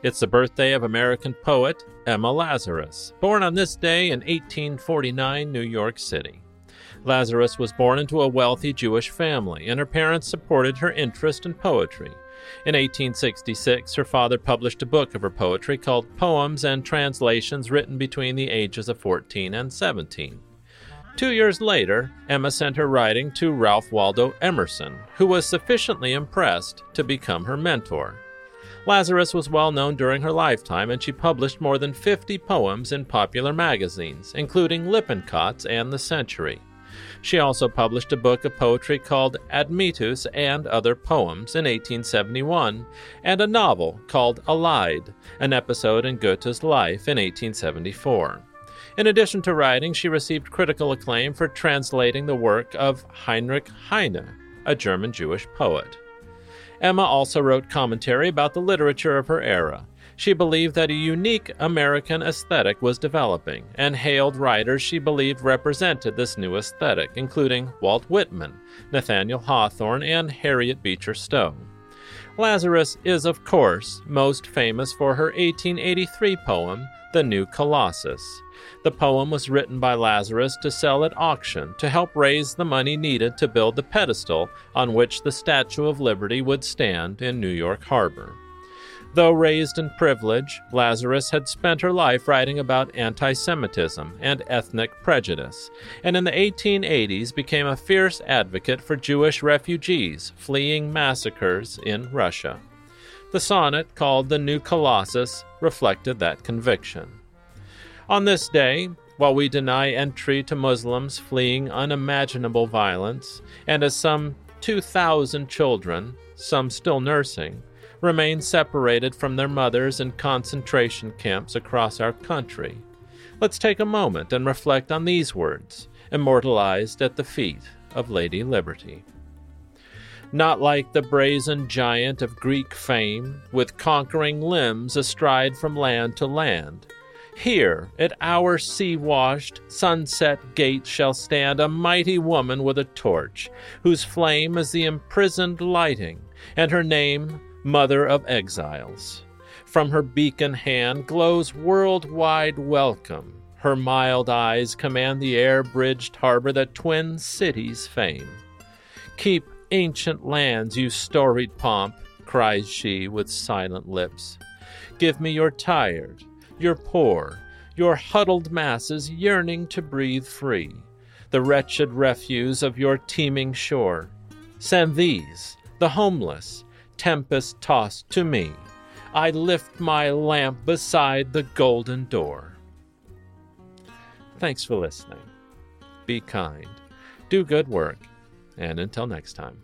It's the birthday of American poet Emma Lazarus, born on this day in 1849, New York City. Lazarus was born into a wealthy Jewish family, and her parents supported her interest in poetry. In 1866, her father published a book of her poetry called Poems and Translations written between the ages of 14 and 17. Two years later, Emma sent her writing to Ralph Waldo Emerson, who was sufficiently impressed to become her mentor. Lazarus was well known during her lifetime, and she published more than 50 poems in popular magazines, including Lippincott's and The Century. She also published a book of poetry called Admetus and Other Poems in 1871, and a novel called Alide, an episode in Goethe's life in 1874. In addition to writing, she received critical acclaim for translating the work of Heinrich Heine, a German Jewish poet. Emma also wrote commentary about the literature of her era. She believed that a unique American aesthetic was developing, and hailed writers she believed represented this new aesthetic, including Walt Whitman, Nathaniel Hawthorne, and Harriet Beecher Stowe. Lazarus is, of course, most famous for her 1883 poem, The New Colossus. The poem was written by Lazarus to sell at auction to help raise the money needed to build the pedestal on which the Statue of Liberty would stand in New York Harbor. Though raised in privilege, Lazarus had spent her life writing about anti Semitism and ethnic prejudice, and in the 1880s became a fierce advocate for Jewish refugees fleeing massacres in Russia. The sonnet, called The New Colossus, reflected that conviction. On this day, while we deny entry to Muslims fleeing unimaginable violence, and as some 2,000 children, some still nursing, remain separated from their mothers in concentration camps across our country, let's take a moment and reflect on these words, immortalized at the feet of Lady Liberty. Not like the brazen giant of Greek fame, with conquering limbs astride from land to land here, at our sea washed, sunset gate, shall stand a mighty woman with a torch, whose flame is the imprisoned lighting, and her name, Mother of Exiles. From her beacon hand glows worldwide welcome. Her mild eyes command the air bridged harbor that twin cities fame. Keep ancient lands, you storied pomp, cries she with silent lips. Give me your tired, your poor, your huddled masses yearning to breathe free, the wretched refuse of your teeming shore. Send these, the homeless, tempest tossed to me. I lift my lamp beside the golden door. Thanks for listening. Be kind, do good work, and until next time.